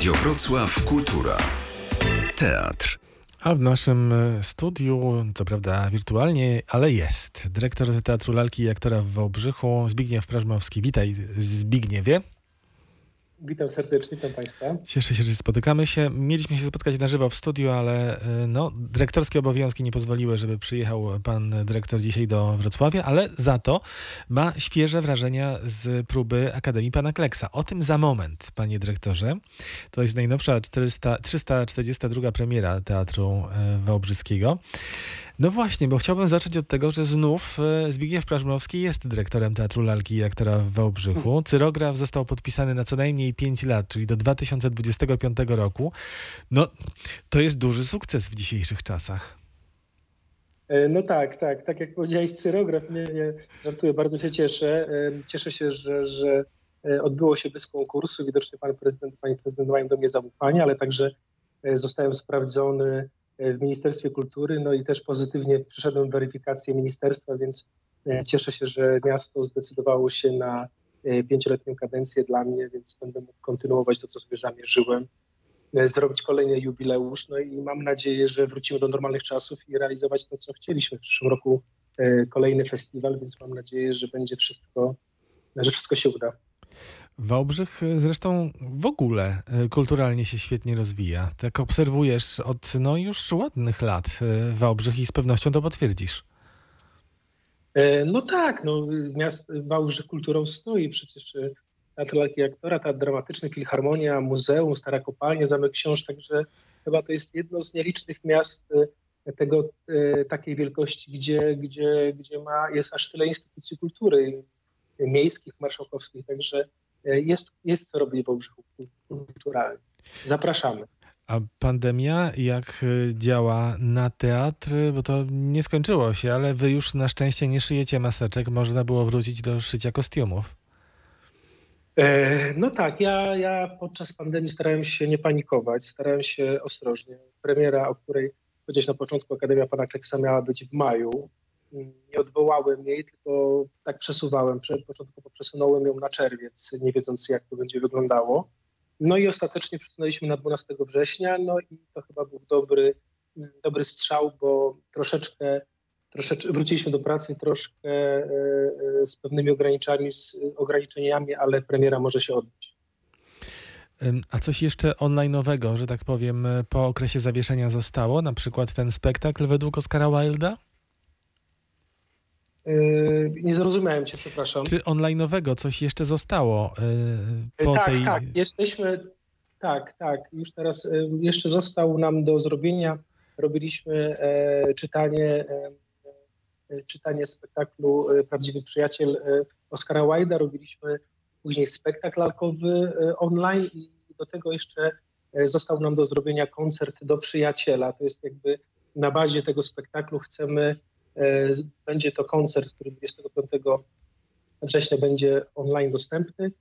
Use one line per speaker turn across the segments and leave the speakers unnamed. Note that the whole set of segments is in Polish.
Radio Wrocław Kultura. Teatr.
A w naszym e, studiu, co prawda wirtualnie, ale jest dyrektor Teatru Lalki i aktora w Wałbrzychu, Zbigniew Prażmowski. Witaj Zbigniewie.
Witam serdecznie, witam Państwa.
Cieszę się, że spotykamy się. Mieliśmy się spotkać na żywo w studiu, ale e, no, dyrektorskie obowiązki nie pozwoliły, żeby przyjechał pan dyrektor dzisiaj do Wrocławia, ale za to ma świeże wrażenia z próby Akademii Pana Kleksa. O tym za moment, panie dyrektorze. To jest najnowsza 400, 342 premiera Teatru e, Wałbrzyskiego. No właśnie, bo chciałbym zacząć od tego, że znów e, Zbigniew Prażmowski jest dyrektorem Teatru Lalki i aktora w Wałbrzychu. Hmm. Cyrograf został podpisany na co najmniej 5 lat, czyli do 2025 roku. No, to jest duży sukces w dzisiejszych czasach.
E, no tak, tak. Tak jak powiedziałeś, cyrograf, nie, nie żartuję, bardzo się cieszę. E, cieszę się, że, że odbyło się bez konkursu. Widocznie pan prezydent, pani prezydent mają do mnie zaufanie, ale także zostałem sprawdzony w Ministerstwie Kultury, no i też pozytywnie przyszedłem w weryfikację ministerstwa, więc e, cieszę się, że miasto zdecydowało się na e, pięcioletnią kadencję dla mnie, więc będę mógł kontynuować to, co sobie zamierzyłem, e, zrobić kolejny jubileusz, no i mam nadzieję, że wrócimy do normalnych czasów i realizować to, co chcieliśmy w przyszłym roku, kolejny festiwal, więc mam nadzieję, że będzie wszystko, że wszystko się uda.
Wałbrzych zresztą w ogóle e, kulturalnie się świetnie rozwija. Tak obserwujesz od no, już ładnych lat e, Wałbrzych i z pewnością to potwierdzisz.
E, no tak, no, miast Wałbrzych kulturą stoi. Przecież Teatr Lalki Aktora, Teatr Dramatyczny, Filharmonia, Muzeum, Stara Kopalnia, Zamek Książ, także chyba to jest jedno z nielicznych miast tego, takiej wielkości, gdzie, gdzie, gdzie ma, jest aż tyle instytucji kultury miejskich, marszałkowskich, także E, jest, jest co robić w Wałbrzychu kulturalnie. Zapraszamy.
A pandemia jak e, działa na teatr? Bo to nie skończyło się, ale wy już na szczęście nie szyjecie maseczek. Można było wrócić do szycia kostiumów.
E, no tak, ja, ja podczas pandemii starałem się nie panikować, starałem się ostrożnie. Premiera, o której powiedzieć na początku, Akademia Pana Kleksa miała być w maju nie odwołałem jej, tylko tak przesuwałem. Początkowo przesunąłem ją na czerwiec, nie wiedząc jak to będzie wyglądało. No i ostatecznie przesunęliśmy na 12 września, no i to chyba był dobry, dobry strzał, bo troszeczkę, troszeczkę wróciliśmy do pracy troszkę e, e, z pewnymi ograniczeniami, z ograniczeniami, ale premiera może się odbyć.
A coś jeszcze online'owego, że tak powiem, po okresie zawieszenia zostało? Na przykład ten spektakl według Oscara Wilda?
Yy, nie zrozumiałem cię, przepraszam.
Czy online'owego coś jeszcze zostało
yy, po tak, tej... Tak, jesteśmy... Tak, tak. Już teraz yy, jeszcze został nam do zrobienia. Robiliśmy czytanie, czytanie spektaklu Prawdziwy Przyjaciel Oscara Wilda. Robiliśmy później spektakl lalkowy online i do tego jeszcze został nam do zrobienia koncert do przyjaciela. To jest jakby na bazie tego spektaklu chcemy będzie to koncert, który 25 września będzie online dostępny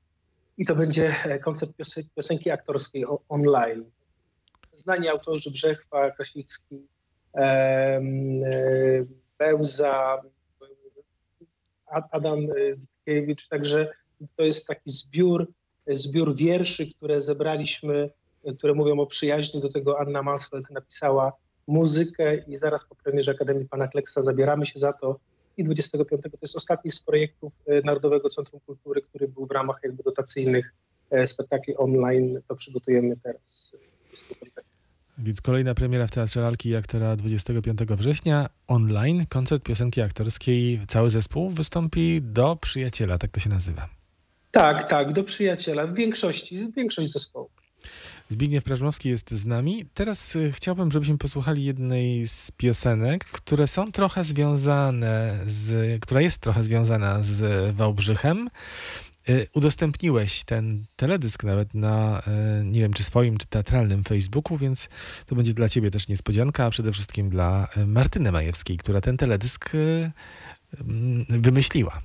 i to będzie e, koncert piosenki aktorskiej online. Znani autorzy Brzechwa, Kraśnicki, e, Bełza, Adam Witkiewicz, także to jest taki zbiór, zbiór wierszy, które zebraliśmy, które mówią o przyjaźni. Do tego Anna Mansfeld napisała muzykę i zaraz po premierze Akademii Pana Kleksa zabieramy się za to. I 25 to jest ostatni z projektów e, Narodowego Centrum Kultury, który był w ramach jakby dotacyjnych e, spektakli online. To przygotujemy teraz.
Więc kolejna premiera w Teatrze Lalki i aktora 25 września online, koncert piosenki aktorskiej. Cały zespół wystąpi do przyjaciela, tak to się nazywa.
Tak, tak, do przyjaciela. W większości, większość zespołu.
Zbigniew Prażmowski jest z nami. Teraz y, chciałbym, żebyśmy posłuchali jednej z piosenek, które są trochę związane z, która jest trochę związana z Wałbrzychem. Y, udostępniłeś ten teledysk nawet na, y, nie wiem, czy swoim, czy teatralnym Facebooku, więc to będzie dla ciebie też niespodzianka, a przede wszystkim dla Martyny Majewskiej, która ten teledysk mm, wymyśliła.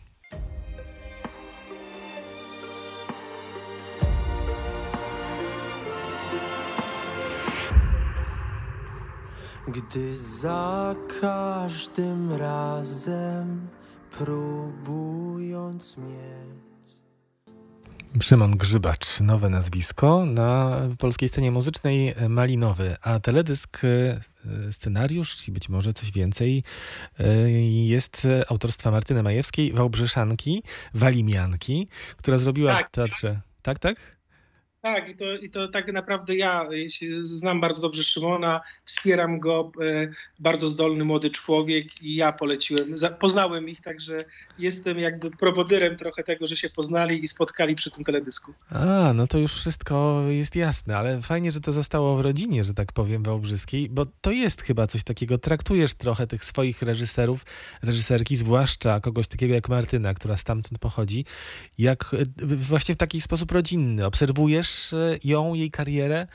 Gdy za każdym razem próbując mieć
Szymon Grzybacz, nowe nazwisko. Na polskiej scenie muzycznej Malinowy, a teledysk, e, scenariusz i być może coś więcej e, jest autorstwa Martyny Majewskiej, Wałbrzyszanki, Walimianki, która zrobiła tak. w teatrze... Tak, tak?
Tak, i to, i to tak naprawdę ja znam bardzo dobrze Szymona, wspieram go, e, bardzo zdolny młody człowiek i ja poleciłem, poznałem ich, także jestem jakby prowodyrem trochę tego, że się poznali i spotkali przy tym teledysku.
A, no to już wszystko jest jasne, ale fajnie, że to zostało w rodzinie, że tak powiem, wałbrzyskiej, bo to jest chyba coś takiego, traktujesz trochę tych swoich reżyserów, reżyserki, zwłaszcza kogoś takiego jak Martyna, która stamtąd pochodzi, jak właśnie w taki sposób rodzinny, obserwujesz ją, jej karierę.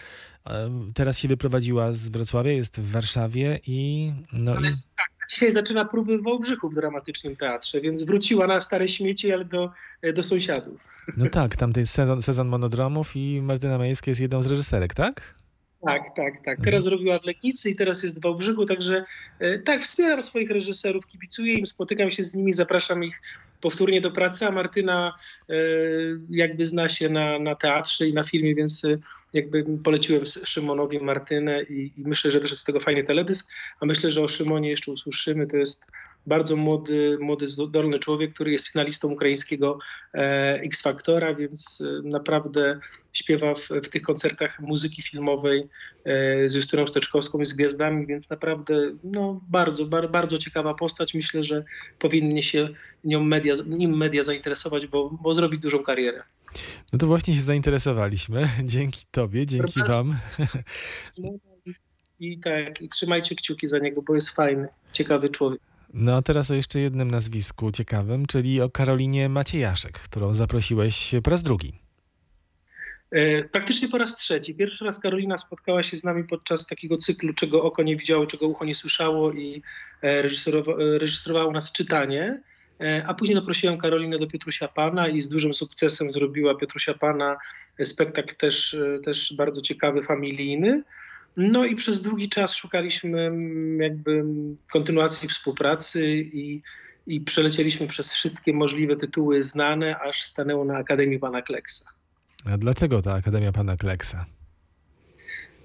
Teraz się wyprowadziła z Wrocławia, jest w Warszawie i... No
ale,
i...
Tak, dzisiaj zaczyna próby w Wałbrzychu w dramatycznym teatrze, więc wróciła na stare śmieci, ale do, do sąsiadów.
No tak, tam jest sezon, sezon monodramów i Martyna Majewska jest jedną z reżyserek, tak?
Tak, tak, tak. Mhm. Teraz robiła w Legnicy i teraz jest w Wałbrzychu, także e, tak, wspieram swoich reżyserów, kibicuję im, spotykam się z nimi, zapraszam ich powtórnie do pracy, a Martyna e, jakby zna się na, na teatrze i na filmie, więc e, jakby poleciłem Szymonowi Martynę i, i myślę, że wyszedł z tego fajny teledysk, a myślę, że o Szymonie jeszcze usłyszymy, to jest bardzo młody, młody, zdolny człowiek, który jest finalistą ukraińskiego e, X Factora, więc e, naprawdę śpiewa w, w tych koncertach muzyki filmowej e, z Justyną Steczkowską i z Gwiazdami, więc naprawdę no, bardzo, bar, bardzo ciekawa postać. Myślę, że powinny się nią media, nim media zainteresować, bo, bo zrobi dużą karierę.
No to właśnie się zainteresowaliśmy. Dzięki Tobie, dzięki Wam.
I tak, i trzymajcie kciuki za niego, bo jest fajny, ciekawy człowiek.
No a teraz o jeszcze jednym nazwisku ciekawym, czyli o Karolinie Maciejaszek, którą zaprosiłeś po raz drugi.
E, praktycznie po raz trzeci. Pierwszy raz Karolina spotkała się z nami podczas takiego cyklu, czego oko nie widziało, czego ucho nie słyszało i e, reżyserowało u nas czytanie. E, a później zaprosiłem Karolinę do Piotrusia Pana i z dużym sukcesem zrobiła Piotrusia Pana spektakl też, też bardzo ciekawy, familijny. No i przez długi czas szukaliśmy mm, jakby kontynuacji współpracy i, i przelecieliśmy przez wszystkie możliwe tytuły znane, aż stanęło na Akademii Pana Kleksa.
A dlaczego ta Akademia Pana Kleksa?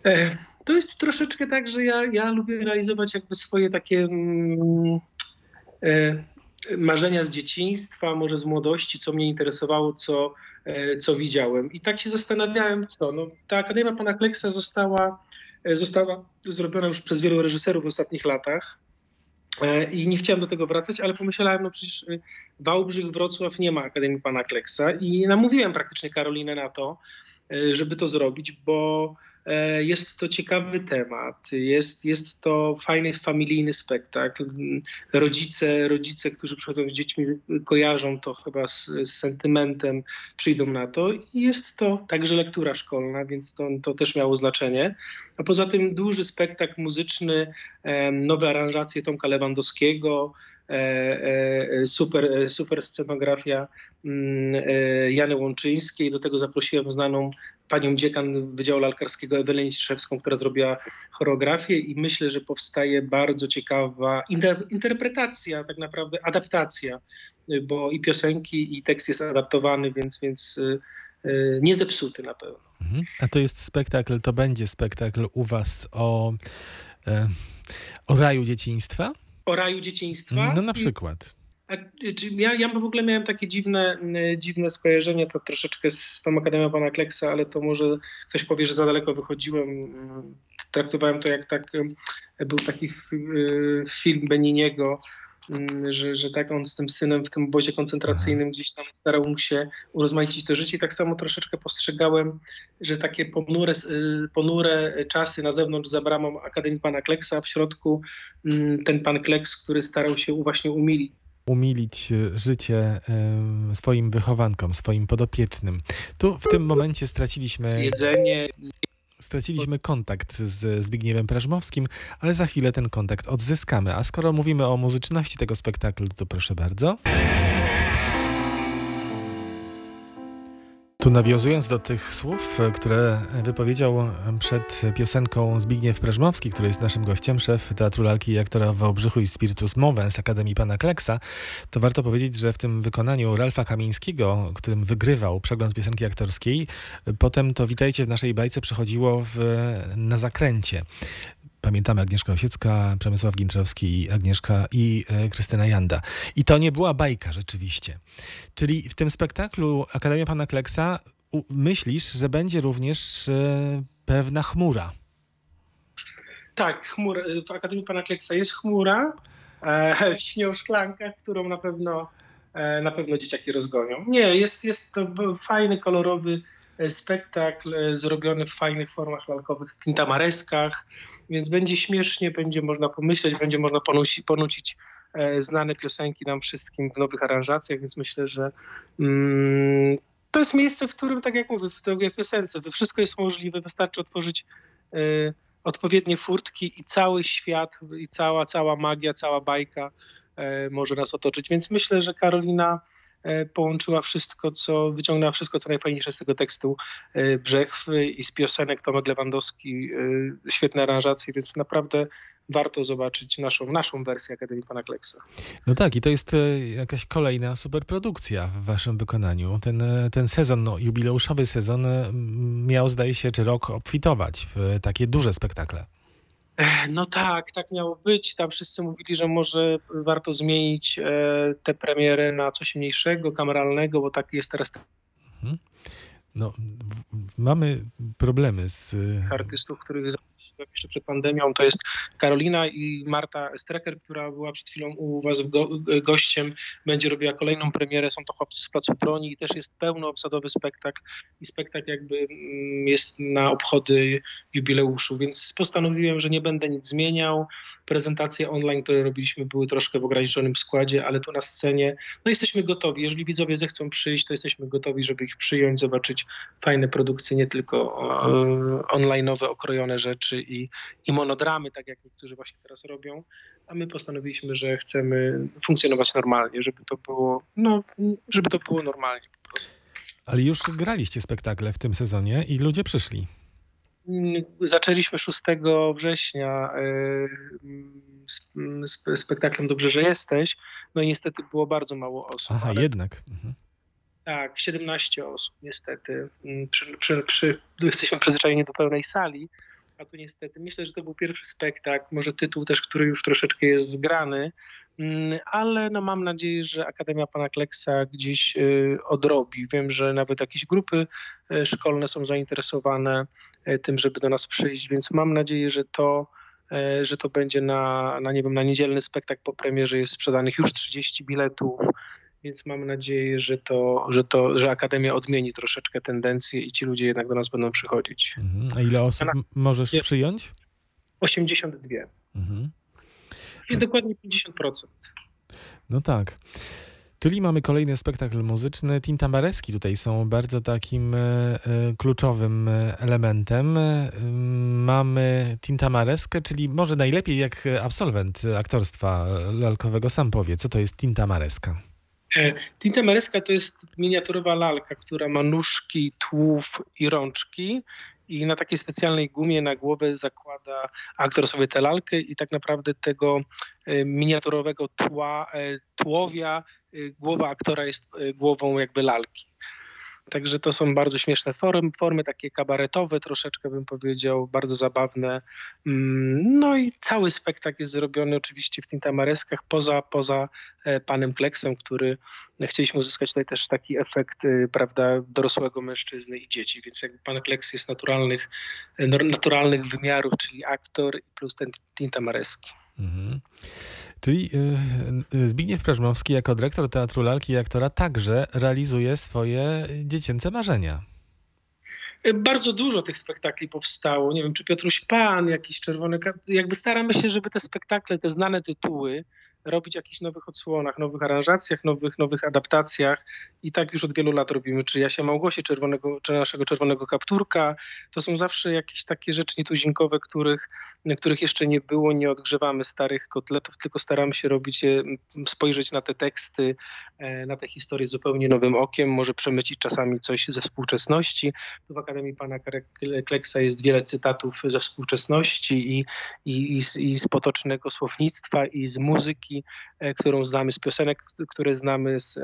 E, to jest troszeczkę tak, że ja, ja lubię realizować jakby swoje takie mm, e, marzenia z dzieciństwa, może z młodości, co mnie interesowało, co, e, co widziałem. I tak się zastanawiałem, co. No, ta Akademia Pana Kleksa została została zrobiona już przez wielu reżyserów w ostatnich latach. E, I nie chciałem do tego wracać, ale pomyślałem, no przecież e, Wałbrzych, Wrocław nie ma Akademii Pana Kleksa i namówiłem praktycznie Karolinę na to, żeby to zrobić, bo E, jest to ciekawy temat, jest, jest to fajny, familijny spektakl. Rodzice, rodzice, którzy przychodzą z dziećmi, kojarzą to chyba z, z sentymentem, przyjdą na to. Jest to także lektura szkolna, więc to, to też miało znaczenie. A poza tym duży spektakl muzyczny, nowe aranżacje Tomka Lewandowskiego, E, e, super, e, super scenografia mm, Jany Łączyńskiej. Do tego zaprosiłem znaną panią dziekan Wydziału Lalkarskiego Ewelinę Ciszewską, która zrobiła choreografię i myślę, że powstaje bardzo ciekawa interpretacja, tak naprawdę adaptacja, bo i piosenki, i tekst jest adaptowany, więc, więc nie zepsuty na pewno.
Mhm. A to jest spektakl, to będzie spektakl u was o, o raju dzieciństwa?
O raju dzieciństwa.
No na przykład.
A, ja, ja w ogóle miałem takie dziwne, dziwne skojarzenie, to troszeczkę z tą Akademią Pana Kleksa, ale to może ktoś powie, że za daleko wychodziłem. Traktowałem to jak tak, był taki film Beniniego, że, że tak on z tym synem w tym obozie koncentracyjnym gdzieś tam starał mu się urozmaicić to życie. I tak samo troszeczkę postrzegałem, że takie ponure, y, ponure czasy na zewnątrz za bramą Akademii Pana Kleksa, w środku mm, ten Pan Kleks, który starał się właśnie umilić
umilić y, życie swoim wychowankom, swoim podopiecznym. Tu w tym momencie straciliśmy.
Jedzenie,
Straciliśmy kontakt z Zbigniewem Prażmowskim, ale za chwilę ten kontakt odzyskamy. A skoro mówimy o muzyczności tego spektaklu, to proszę bardzo. Tu nawiązując do tych słów, które wypowiedział przed piosenką Zbigniew Prażmowski, który jest naszym gościem, szef Teatru Lalki i aktora w Wałbrzychu i Spiritus Mowę z Akademii Pana Kleksa, to warto powiedzieć, że w tym wykonaniu Ralfa Kamińskiego, którym wygrywał przegląd piosenki aktorskiej, potem to Witajcie w naszej bajce przechodziło w, na zakręcie. Pamiętamy Agnieszka Osiecka, Przemysław Gintrowski i Agnieszka i e, Krystyna Janda. I to nie była bajka rzeczywiście. Czyli w tym spektaklu Akademia Pana Kleksa myślisz, że będzie również e, pewna chmura.
Tak, chmura, w Akademii Pana Kleksa jest chmura, e, śnią szklankach, którą na pewno, e, na pewno dzieciaki rozgonią. Nie, jest, jest to fajny, kolorowy E, spektakl e, zrobiony w fajnych formach lalkowych, w tintamareskach, więc będzie śmiesznie, będzie można pomyśleć, będzie można ponusi, ponucić e, znane piosenki nam wszystkim w nowych aranżacjach, więc myślę, że mm, to jest miejsce, w którym, tak jak mówię, w tej piosence, wszystko jest możliwe, wystarczy otworzyć y, odpowiednie furtki i cały świat, i cała, cała magia, cała bajka y, może nas otoczyć. Więc myślę, że Karolina E, połączyła wszystko, co wyciągnęła wszystko, co najfajniejsze z tego tekstu e, Brzechw i z piosenek Tomek Lewandowski, e, świetne aranżacje, więc naprawdę warto zobaczyć naszą, naszą wersję Akademii Pana Kleksa.
No tak, i to jest jakaś kolejna superprodukcja w waszym wykonaniu. Ten, ten sezon, no, jubileuszowy sezon miał, zdaje się, czy rok obfitować w takie duże spektakle.
No tak, tak miało być. Tam wszyscy mówili, że może warto zmienić e, tę premierę na coś mniejszego, kameralnego, bo tak jest teraz. Mhm.
No, mamy problemy z...
Artystów, których jeszcze przed pandemią, to jest Karolina i Marta Strecker, która była przed chwilą u was go, gościem, będzie robiła kolejną premierę, są to chłopcy z Placu Broni i też jest pełnoobsadowy spektakl i spektakl jakby mm, jest na obchody jubileuszu, więc postanowiłem, że nie będę nic zmieniał. Prezentacje online, które robiliśmy były troszkę w ograniczonym składzie, ale tu na scenie, no jesteśmy gotowi. Jeżeli widzowie zechcą przyjść, to jesteśmy gotowi, żeby ich przyjąć, zobaczyć fajne produkcje, nie tylko e, online'owe, okrojone rzeczy i, i monodramy, tak jak niektórzy właśnie teraz robią, a my postanowiliśmy, że chcemy funkcjonować normalnie, żeby to było, no, żeby to było normalnie po prostu.
Ale już graliście spektakle w tym sezonie i ludzie przyszli.
Zaczęliśmy 6 września z spektaklem Dobrze, że jesteś. No i niestety było bardzo mało osób.
Aha, jednak. Mhm.
Tak, 17 osób niestety. Przy, przy, przy, jesteśmy przyzwyczajeni do pełnej sali, a tu niestety myślę, że to był pierwszy spektakl, może tytuł też, który już troszeczkę jest zgrany, mm, ale no mam nadzieję, że Akademia Pana Kleksa gdzieś y, odrobi. Wiem, że nawet jakieś grupy y, szkolne są zainteresowane y, tym, żeby do nas przyjść, więc mam nadzieję, że to że to będzie na, na, nie wiem, na niedzielny spektakl po premierze jest sprzedanych już 30 biletów, więc mam nadzieję, że to, że to, że Akademia odmieni troszeczkę tendencję i ci ludzie jednak do nas będą przychodzić.
Mhm. A ile osób możesz przyjąć?
82. Mhm. I dokładnie 50%.
No tak. Czyli mamy kolejny spektakl muzyczny. Tintambareski tutaj są bardzo takim e, e kluczowym e, elementem. Mamy Tintamareskę, czyli może najlepiej jak absolwent aktorstwa lalkowego sam powie, co to jest Tintamareska.
E, Tinta Mareska to jest miniaturowa lalka, która ma nóżki, tłów i rączki i na takiej specjalnej gumie na głowę zakłada aktor sobie tę lalkę i tak naprawdę tego e, miniaturowego tła, e, tłowia głowa aktora jest głową jakby lalki. Także to są bardzo śmieszne formy, formy takie kabaretowe, troszeczkę bym powiedział, bardzo zabawne. Mm, no i cały spektakl jest zrobiony oczywiście w tintamareskach, poza, poza e, panem Kleksem, który chcieliśmy uzyskać tutaj też taki efekt, y, prawda, dorosłego mężczyzny i dzieci, więc jakby pan Kleks jest naturalnych, e, naturalnych wymiarów, czyli aktor plus ten tintamareski. Mhm.
Czyli y, y, Zbigniew Prażmowski jako dyrektor Teatru Lalki i aktora także realizuje swoje dziecięce marzenia.
Y, bardzo dużo tych spektakli powstało. Nie wiem, czy Piotruś Pan, jakiś Czerwony... Jakby staramy się, żeby te spektakle, te znane tytuły robić jakichś nowych odsłonach, nowych aranżacjach, nowych, nowych adaptacjach i tak już od wielu lat robimy, czy Jasia Małgosie, czerwonego, czy naszego czerwonego kapturka. To są zawsze jakieś takie rzeczy nietuzinkowe, których, których jeszcze nie było, nie odgrzewamy starych kotletów, tylko staramy się robić, spojrzeć na te teksty, e, na te historie zupełnie nowym okiem, może przemycić czasami coś ze współczesności. Tu w Akademii Pana Kleksa jest wiele cytatów ze współczesności i, i, i z potocznego słownictwa i z muzyki, e, którą znamy, z piosenek, które znamy, z,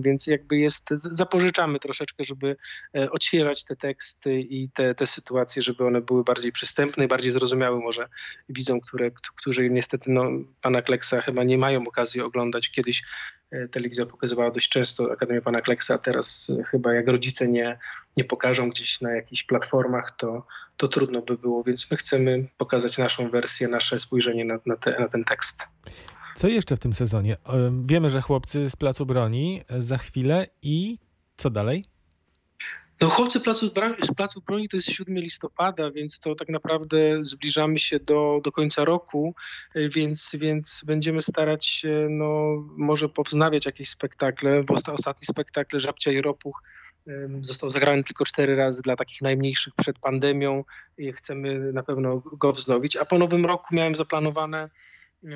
więc jakby jest, zapożyczamy troszeczkę, żeby e, odświeżać te teksty i te, te sytuacje, żeby one były bardziej przystępne i bardziej zrozumiałe może widzom, które, którzy niestety no, pana Kleksa chyba nie mają okazji oglądać. Kiedyś e, telewizja pokazywała dość często Akademię Pana Kleksa, teraz chyba jak rodzice nie, nie pokażą gdzieś na jakichś platformach, to, to trudno by było, więc my chcemy pokazać naszą wersję, nasze spojrzenie na, na, te, na ten tekst.
Co jeszcze w tym sezonie? Wiemy, że chłopcy z Placu Broni e, za chwilę i co dalej?
No, chłopcy placu, z Placu Broni to jest 7 listopada, więc to tak naprawdę zbliżamy się do, do końca roku, e, więc, więc będziemy starać się no, może powznawiać jakieś spektakle, bo ostatni spektakl Żabcia i Ropuch Został zagrany tylko cztery razy dla takich najmniejszych przed pandemią i chcemy na pewno go wznowić. A po nowym roku miałem zaplanowane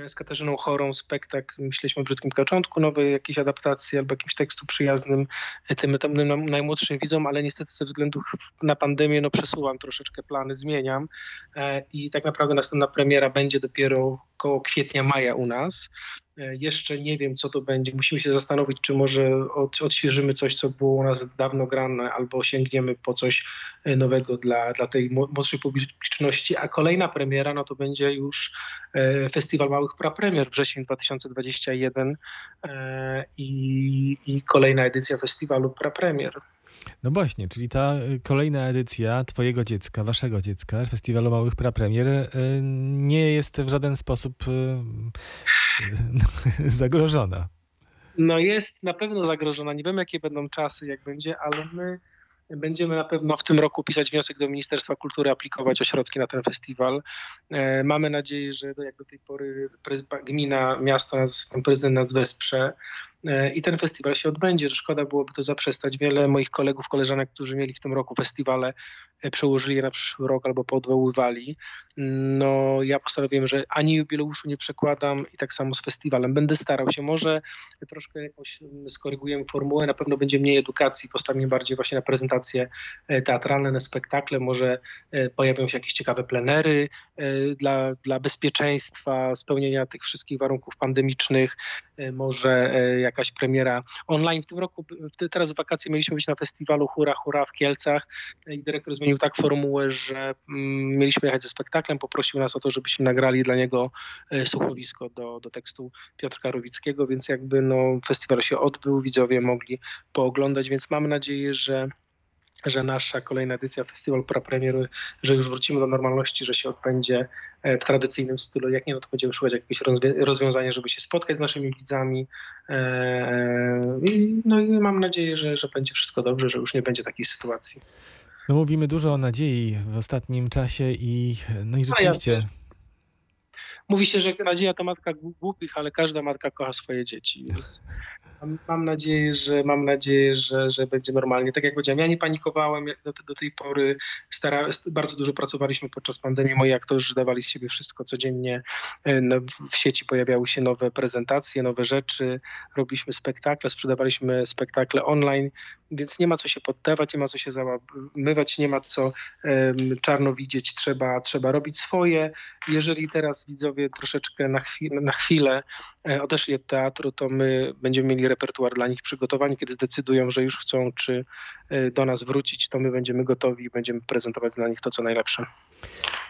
z Katarzyną Chorą spektakl, myśleliśmy o Brzydkim Kaczątku, nowej jakiejś adaptacji albo jakimś tekstu przyjaznym tym, tym najmłodszym widzom, ale niestety ze względu na pandemię no przesuwam troszeczkę plany, zmieniam e, i tak naprawdę następna premiera będzie dopiero koło kwietnia, maja u nas. E, jeszcze nie wiem, co to będzie. Musimy się zastanowić, czy może od, odświeżymy coś, co było u nas dawno grane, albo sięgniemy po coś e, nowego dla, dla tej młodszej publiczności. A kolejna premiera, no to będzie już e, Festiwal Małych Prapremier wrzesień 2021 i, i kolejna edycja Festiwalu Prapremier.
No właśnie, czyli ta kolejna edycja Twojego dziecka, Waszego dziecka, Festiwalu Małych Prapremier nie jest w żaden sposób zagrożona.
No jest na pewno zagrożona. Nie wiem, jakie będą czasy, jak będzie, ale my Będziemy na pewno w tym roku pisać wniosek do Ministerstwa Kultury, aplikować o środki na ten festiwal. E, mamy nadzieję, że jak do tej pory gmina, miasto, pan prezydent nas wesprze. E, i ten festiwal się odbędzie. Szkoda byłoby to zaprzestać. Wiele moich kolegów, koleżanek, którzy mieli w tym roku festiwale, e, przełożyli je na przyszły rok albo podwoływali. No ja postanowiłem, że ani jubileuszu nie przekładam i tak samo z festiwalem. Będę starał się. Może troszkę jakoś mm, skorygujemy formułę, na pewno będzie mniej edukacji, postawimy bardziej właśnie na prezentacje e, teatralne, na spektakle, może pojawią się jakieś ciekawe plenery dla, dla bezpieczeństwa, spełnienia tych wszystkich warunków pandemicznych, może jakaś premiera online. W tym roku, teraz w wakacje mieliśmy być na festiwalu Hura Hura w Kielcach. I dyrektor zmienił tak formułę, że mm, mieliśmy jechać ze spektaklem, poprosił nas o to, żebyśmy nagrali dla niego e, słuchowisko do, do tekstu Piotrka Rowickiego, więc jakby no, festiwal się odbył, widzowie mogli pooglądać, więc mam nadzieję, że że nasza kolejna edycja Festiwal Prapremiery, że już wrócimy do normalności, że się odbędzie e, w tradycyjnym stylu. Jak nie, no to będziemy szukać jakiegoś rozwiązania, żeby się spotkać z naszymi widzami. E, no i mam nadzieję, że, że będzie wszystko dobrze, że już nie będzie takiej sytuacji.
No mówimy dużo o nadziei w ostatnim czasie i no i rzeczywiście...
Mówi się, że nadzieja to matka głupich, ale każda matka kocha swoje dzieci. Więc Mam, nadzieję, że mam nadzieję, że, że będzie normalnie. Tak jak powiedziałem, ja nie panikowałem do, do tej pory. Stara, bardzo dużo pracowaliśmy podczas pandemii. Moi aktorzy dawali z siebie wszystko codziennie. E, w sieci pojawiały się nowe prezentacje, nowe rzeczy. Robiliśmy spektakle, sprzedawaliśmy spektakle online, więc nie ma co się poddawać, nie ma co się załamywać, nie ma co um, czarno widzieć. Trzeba, trzeba robić swoje. Jeżeli teraz widzowie troszeczkę na, na chwilę e, odeszli od teatru, to my będziemy mieli repertuar dla nich przygotowani. Kiedy zdecydują, że już chcą, czy e, do nas wrócić, to my będziemy gotowi i będziemy prezentować dla nich to, co najlepsze.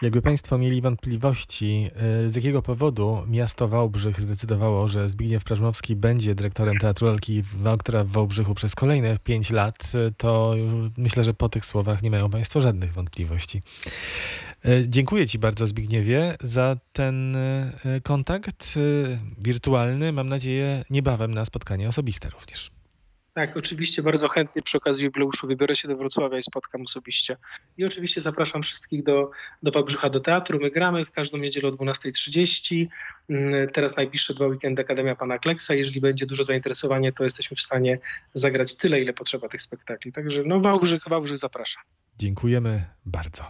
Jakby Państwo mieli wątpliwości, e, z jakiego powodu miasto Wałbrzych zdecydowało, że Zbigniew Prażmowski będzie dyrektorem Teatru Lalki Wałktra w Wałbrzychu przez kolejne pięć lat, to myślę, że po tych słowach nie mają Państwo żadnych wątpliwości. Dziękuję Ci bardzo, Zbigniewie, za ten kontakt wirtualny. Mam nadzieję, niebawem na spotkanie osobiste również.
Tak, oczywiście bardzo chętnie przy okazji jubileuszu wybiorę się do Wrocławia i spotkam osobiście. I oczywiście zapraszam wszystkich do, do Wałbrzycha do teatru. My gramy w każdą niedzielę o 12.30. Mm, Teraz najbliższe dwa weekendy Akademia Pana Kleksa. Jeżeli będzie dużo zainteresowanie, to jesteśmy w stanie zagrać tyle, ile potrzeba tych spektakli. Także no Wałbrzych, Wałbrzych zapraszam.
Dziękujemy bardzo.